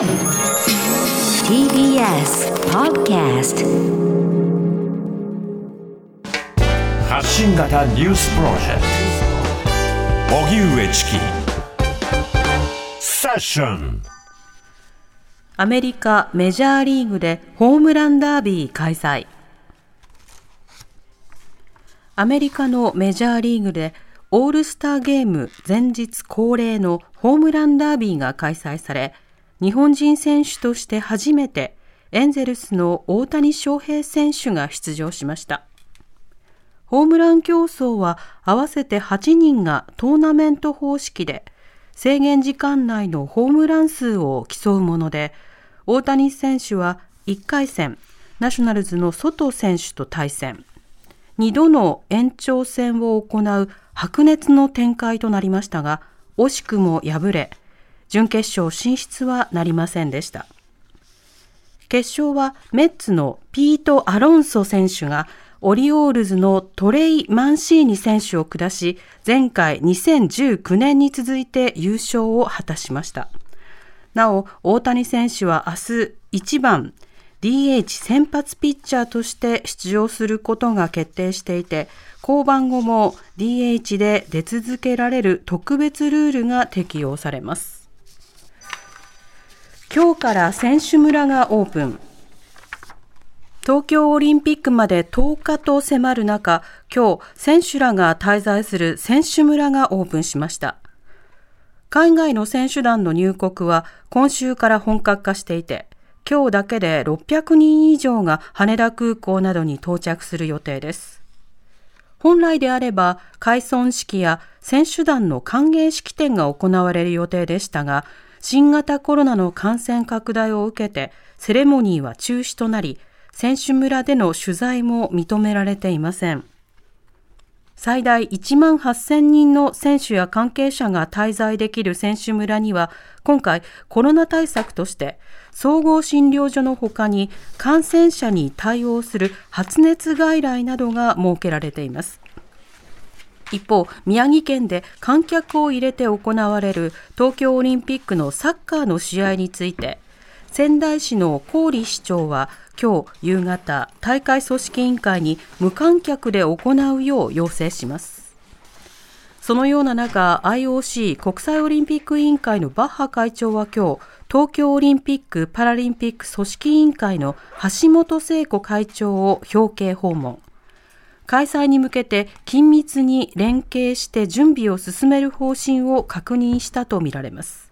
TBS Podcast 発信型ニュースプロジェクト。荻上チキ。セッション。アメリカメジャーリーグでホームランダービー開催。アメリカのメジャーリーグでオールスターゲーム前日恒例のホームランダービーが開催され日本人選手として初めてエンゼルスの大谷翔平選手が出場しました。ホームラン競争は合わせて8人がトーナメント方式で制限時間内のホームラン数を競うもので大谷選手は1回戦ナショナルズのソト選手と対戦。2度の延長戦を行う白熱の展開となりましたが惜しくも敗れ準決勝進出はなりませんでした。決勝はメッツのピート・アロンソ選手がオリオールズのトレイ・マンシーニ選手を下し前回2019年に続いて優勝を果たしました。なお大谷選手は明日1番 DH 先発ピッチャーとして出場することが決定していて降板後も DH で出続けられる特別ルールが適用されます。今日から選手村がオープン。東京オリンピックまで10日と迫る中、今日、選手らが滞在する選手村がオープンしました。海外の選手団の入国は今週から本格化していて、今日だけで600人以上が羽田空港などに到着する予定です。本来であれば、開村式や選手団の歓迎式典が行われる予定でしたが、新型コロナの感染拡大を受けてセレモニーは中止となり、選手村での取材も認められていません。最大1万8000人の選手や関係者が滞在できる選手村には、今回コロナ対策として総合診療所のほかに感染者に対応する発熱外来などが設けられています。一方、宮城県で観客を入れて行われる東京オリンピックのサッカーの試合について、仙台市の郡市長は今日夕方、大会組織委員会に無観客で行うよう要請します。そのような中、IOC 国際オリンピック委員会のバッハ会長は今日、東京オリンピック・パラリンピック組織委員会の橋本聖子会長を表敬訪問。開催に向けて緊密に連携して準備を進める方針を確認したとみられます。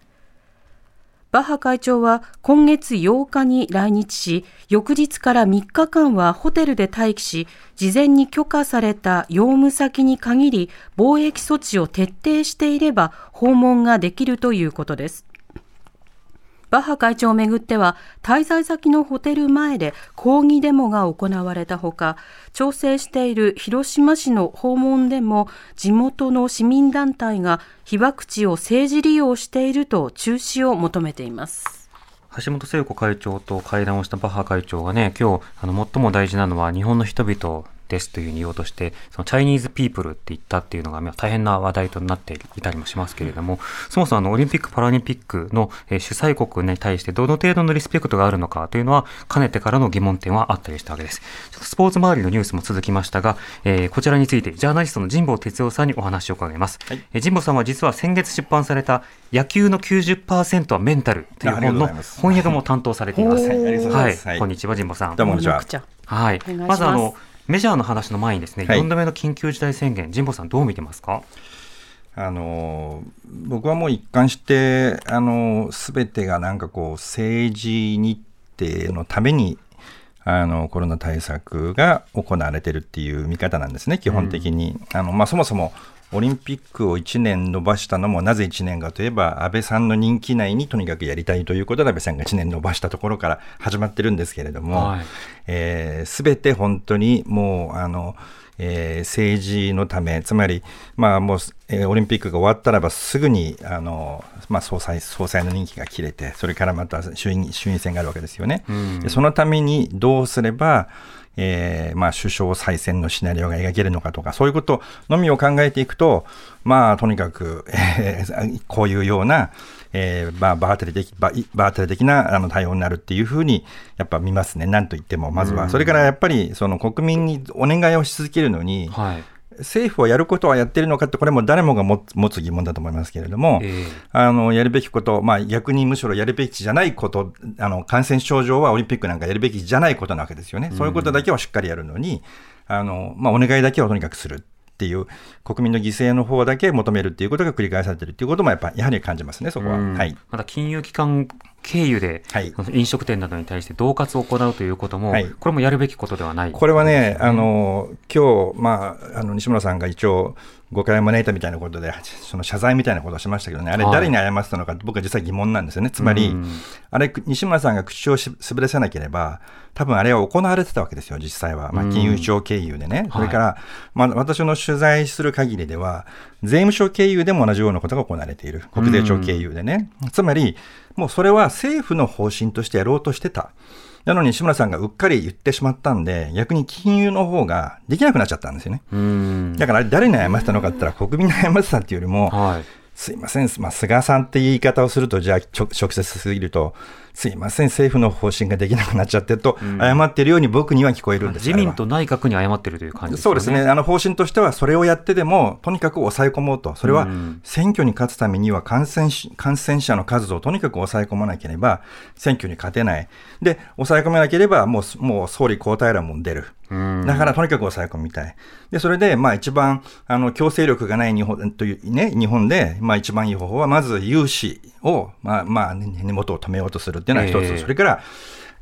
バッハ会長は今月8日に来日し、翌日から3日間はホテルで待機し、事前に許可された用務先に限り防疫措置を徹底していれば訪問ができるということです。バッハ会長をめぐっては滞在先のホテル前で抗議デモが行われたほか調整している広島市の訪問でも地元の市民団体が被爆地を政治利用していると中止を求めています。橋本聖子会長と会談をしたバッハ会長がね今日あの最も大事なのは日本の人々ですというふうに言おうとして、その Chinese people って言ったっていうのが大変な話題となっていたりもしますけれども、そもそもあのオリンピック・パラリンピックの主催国に対してどの程度のリスペクトがあるのかというのは、かねてからの疑問点はあったりしたわけです。スポーツ周りのニュースも続きましたが、えー、こちらについてジャーナリストの神保哲夫さんにお話を伺います。はい、え神保さんは実は先月出版された野球の90%はメンタルという本の翻訳も担当されています。はい、こんにちは神保さん。どうもこんにちは。はい。まずあのメジャーの話の前にですね、はい、4度目の緊急事態宣言、神保さん、どう見てますか？あの僕はもう一貫して、あのべてがなんかこう、政治日程のためにあのコロナ対策が行われているっていう見方なんですね、基本的に。うん、あのまあ、そもそもオリンピックを1年延ばしたのもなぜ1年かといえば、安倍さんの任期内にとにかくやりたいということで、安倍さんが1年延ばしたところから始まってるんですけれども、す、えー、べ、て本当にもう、あの、えー、政治のため、つまり、まあもう、えー、オリンピックが終わったらばすぐに、あの、まあ総裁、総裁の任期が切れて、それからまた衆院衆院選があるわけですよね。でそのためにどうすれば、えー、まあ、首相再選のシナリオが描けるのかとか、そういうことのみを考えていくと、まあ、とにかく、え ーこういうような、えーまあ、バーテレ的ババーテレ的なあの対応になるっていうふうにやっぱ見ますね、なんといっても、まずは。それからやっぱりその国民にお願いをし続けるのに、はい。政府はやることはやってるのかって、これも誰もが持つ疑問だと思いますけれども、ええ。あのやるべきこと、まあ、逆にむしろやるべきじゃないこと、あの感染症状はオリンピックなんかやるべきじゃないことなわけですよね、そういうことだけはしっかりやるのに、あのまあ、お願いだけはとにかくするっていう、国民の犠牲の方だけ求めるっていうことが繰り返されてるっていうことも、やっぱやはり感じますね、そこは。うんはいまた金融機関経由で、はい飲食店などに対して恫喝を行うということも、はいこれもやるべきことではない。これはね、あの今日、まあ、あの西村さんが一応、誤解を招いたみたいなことで、その謝罪みたいなことをしましたけどね、あれ、はい。誰に謝ってたのか僕は実は疑問なんですよね、つまりうん、あれ、西村さんが口をし滑らせなければ、多分あれは行われてたわけですよ、実際は、まあ、金融庁経由でね、それから、まあ、私の取材する限りでは、税務署経由でも同じようなことが行われている、国税庁経由でね、つまり、もうそれは政府の方針としてやろうとしてた。なのに志村さんがうっかり言ってしまったんで、逆に金融の方ができなくなっちゃったんですよね。うん。だから誰に謝ってたのかって言ったら、国民に謝ってたっていうよりも、はい。すいません、まあ、菅さんって言い方をすると、じゃあ直接すぎると、すいません、政府の方針ができなくなっちゃってると、謝ってるように僕には聞こえるんです。自民と内閣に謝ってるという感じですよね。そうですね、あの方針としては、それをやってでも、とにかく抑え込もうと、それはうん。選挙に勝つためには感染し感染者の数をとにかく抑え込まなければ、選挙に勝てない、で抑え込めなければもう、もう総理交代らも出る、うん。だからとにかく抑え込みたい、でそれでまあ一番あの強制力がない日本という、ね、日本で、まあ、一番いい方法は、まず融資を、まあまあ、根元を止めようとするっていうのは一つ、ええ。それから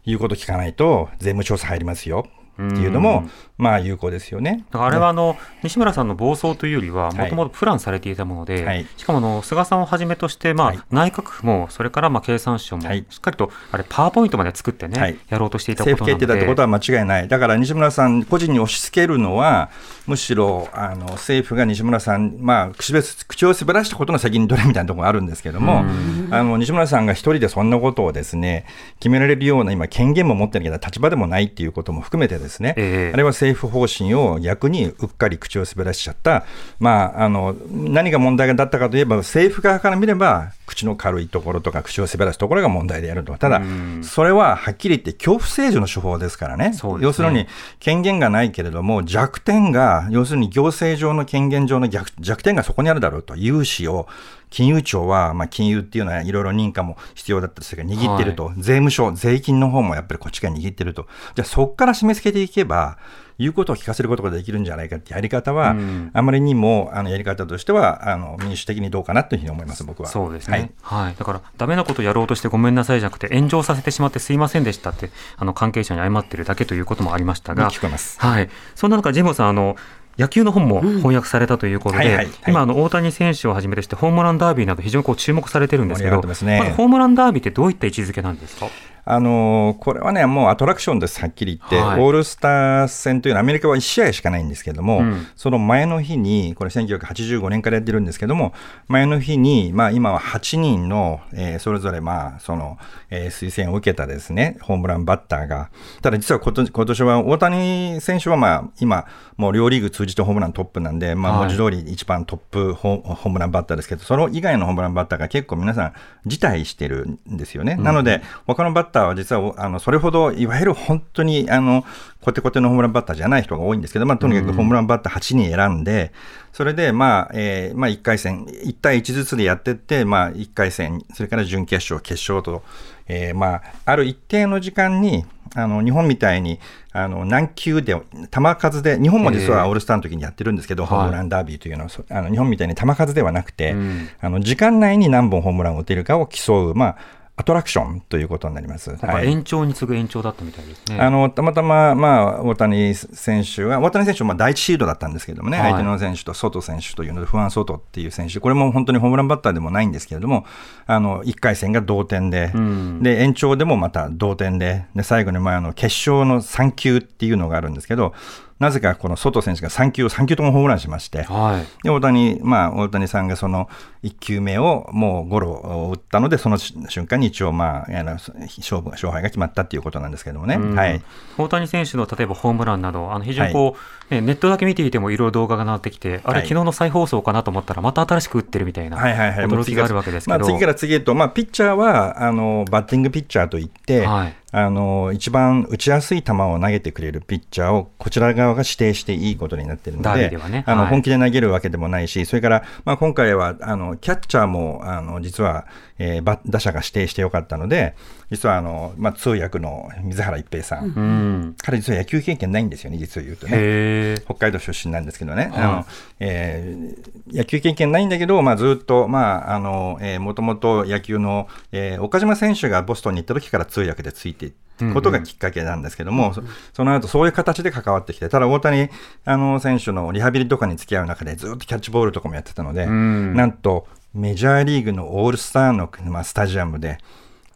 言うこと聞かないと、税務調査入りますよっていうのも、まあ有効ですよね。だからあれはあの、西村さんの暴走というよりは、はい。もともとプランされていたもので、はい。しかもあの菅さんをはじめとして、まあはい。内閣府も、それからまあ経産省も、はい。しっかりとあれ、パワーポイントまで作ってね、はい。やろうとしていたこと政府決定だってことは間違いない、だから西村さん個人に押し付けるのは、むしろあの政府が西村さん、まあ口べ口を滑らしたことの責任取れみたいなところがあるんですけれども、あの西村さんが一人でそんなことをですね決められるような今、権限も持ってなきゃ立場でもないっていうことも含めて、ですね、ええ。あれは政府方針を逆にうっかり口を滑らしちゃった、まあ、あの何が問題だったかといえば、政府側から見れば、口の軽いところとか、口を滑らすところが問題であると、ただ、それははっきり言って、恐怖政治の手法ですからね、ね。要するに権限がないけれども、弱点が、要するに行政上の権限上の弱弱点がそこにあるだろうと、融資を金融庁は、まあ、金融っていうのはいろいろ認可も必要だったりするから握ってると、税務署、税金の方もやっぱりこっちが握ってると、じゃあそこから締め付けていけば、言うことを聞かせることができるんじゃないかってやり方は、うん。あまりにもあのやり方としてはあの民主的にどうかなというふうに思います、僕は。そうですね、はい。はい。だから、ダメなことやろうとしてごめんなさいじゃなくて、炎上させてしまってすいませんでしたって、あの関係者に謝ってるだけということもありましたが、聞こえます。はい、そんな中、ジェイモンさん、あの野球の本も翻訳されたということで、今、あの大谷選手をはじめとして、ホームランダービーなど、非常にこう注目されてるんですけど、ますね。ずホームランダービーってどういった位置づけなんですか？あのーこれはね、もうアトラクションです、はっきり言って、はい。オールスター戦というのは、アメリカは1試合しかないんですけれども、うん。その前の日に、これ、1985年からやってるんですけども、前の日に、まあ、今は8人の、えーそれぞれ、まあ、その、えー推薦を受けたですね、ホームランバッターが、ただ実はこと今年は大谷選手は、まあ、今、もう両リーグ通じてホームラントップなんで、まあ、はい。文字通り一番トップホホームランバッターですけど、その以外のホームランバッターが結構皆さん辞退してるんですよね。なので、他のバッターは実はおあのそれほど、いわゆる本当にあのコテコテのホームランバッターじゃない人が多いんですけど、まあ、とにかくホームランバッター8人選んで、それで、まあえーまあ、1回戦、1対1ずつでやってって、まあ、1回戦、それから準決勝、決勝と、えーまあ、ある一定の時間に、あの日本みたいにあの何球で、球数で、日本も実はオールスターの時にやってるんですけど、はい。ホームランダービーというのは、そあの日本みたいに球数ではなくて、うん。あの時間内に何本ホームランを打てるかを競う、まあ、アトラクションということになります。延長に次ぐ延長だったみたいですね。あのたまたま、まあ、大谷選手が、大谷選手はまあ第一シードだったんですけれどもね、はい相手の選手とソト選手というので、不安ソトっていう選手、これも本当にホームランバッターでもないんですけれども、あの1回戦が同点で、うんで延長でもまた同点で、で最後にまああの決勝の3球っていうのがあるんですけど、なぜかこの外選手が3球、3球ともホームランしまして、はい。で大谷、まあ、大谷さんがその1球目をもうゴロを打ったので、その瞬間に一応、まあ、あの勝負勝敗が決まったっていうことなんですけどもね。うん。はい。大谷選手の例えばホームランなど、あの非常にこう、ねネットだけ見ていてもいろいろ動画がなってきて、あれ、はい。昨日の再放送かなと思ったら、また新しく打ってるみたいな、はいはいはい、驚きがあるわけですけど、まあ、次から次へと、まあ、ピッチャーはあのバッティングピッチャーといって、はい。あの一番打ちやすい球を投げてくれるピッチャーをこちら側が指定していいことになっているのでではね。あのはい。本気で投げるわけでもないし、それから、まあ、今回はあのキャッチャーもあの実は、えーバ打者が指定してよかったので、実はあの、まあ、通訳の水原一平さん、うん、彼、実は野球経験ないんですよね、実を言うとね。北海道出身なんですけどね、はい。あのえー野球経験ないんだけど、まあ、ずっと、まああのえー、もともと野球の、えー岡島選手がボストンに行った時から通訳でついていくことがきっかけなんですけども、そその後そういう形で関わってきて、ただ大谷あの選手のリハビリとかに付き合う中で、ずっとキャッチボールとかもやってたので、ん。なんとメジャーリーグのオールスターの、まあ、スタジアムで、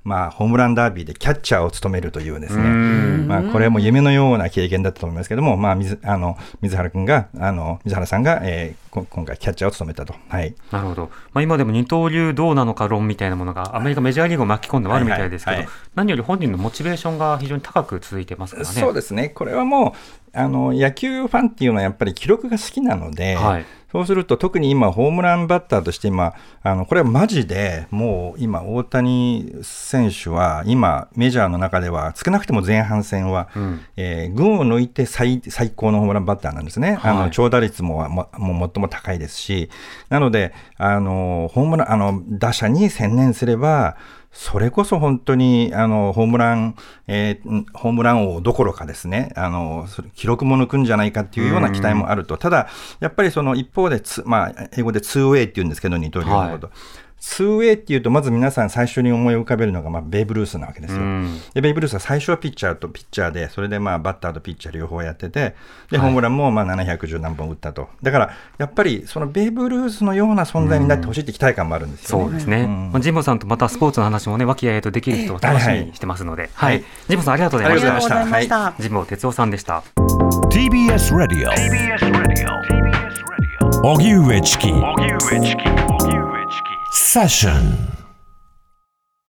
まあ、ホームランダービーでキャッチャーを務めるというですね、まあ、これも夢のような経験だったと思いますけども、まあ、水あの水原君が、あの水原さんが、えーこ今回、キャッチャーを務めたと。はい。なるほど、まあ、今でも二刀流どうなのか論みたいなものが、アメリカメジャーリーグを巻き込んではあるみたいですけど、はいはい。何より本人のモチベーションが非常に高く続いてますからね。そうですね、これはもうあの野球ファンっていうのはやっぱり記録が好きなので、はい。そうすると特に今、ホームランバッターとして今、あのこれはマジでもう今、大谷選手は今、メジャーの中では少なくとも前半戦は、ん。えー群を抜いて最最高のホームランバッターなんですね、あはい。の長打率もももも高いですし、なので、あのホームランあの打者に専念すれば、それこそ本当にあのホームラン、えーんホームラン王どころかですね、あの記録も抜くんじゃないかっていうような期待もあると、ただ、やっぱりその一方でつ、まあ、英語で 2way って言うんですけど、二刀流のこと。2way っていうと、まず皆さん最初に思い浮かべるのが、まあ、ベーブ・ルースなわけですよ。うん。で、ベーブ・ルースは最初はピッチャーとピッチャーで、それでまあバッターとピッチャー両方やってて、で、ホームランもまあ710何本打ったと。だから、やっぱりそのベーブ・ルースのような存在になってほしいって期待感もあるんですよね。そうですね、ん。まあ、ジンボさんとまたスポーツの話もね、和気あい。あいとできる人を楽しみにしてますので、はい。はい。ジンボさんありがとうございあました。りがとうございました。ありがとうございました。ジンボ哲夫さんでした。TBS Radio 荻上チキ。セッション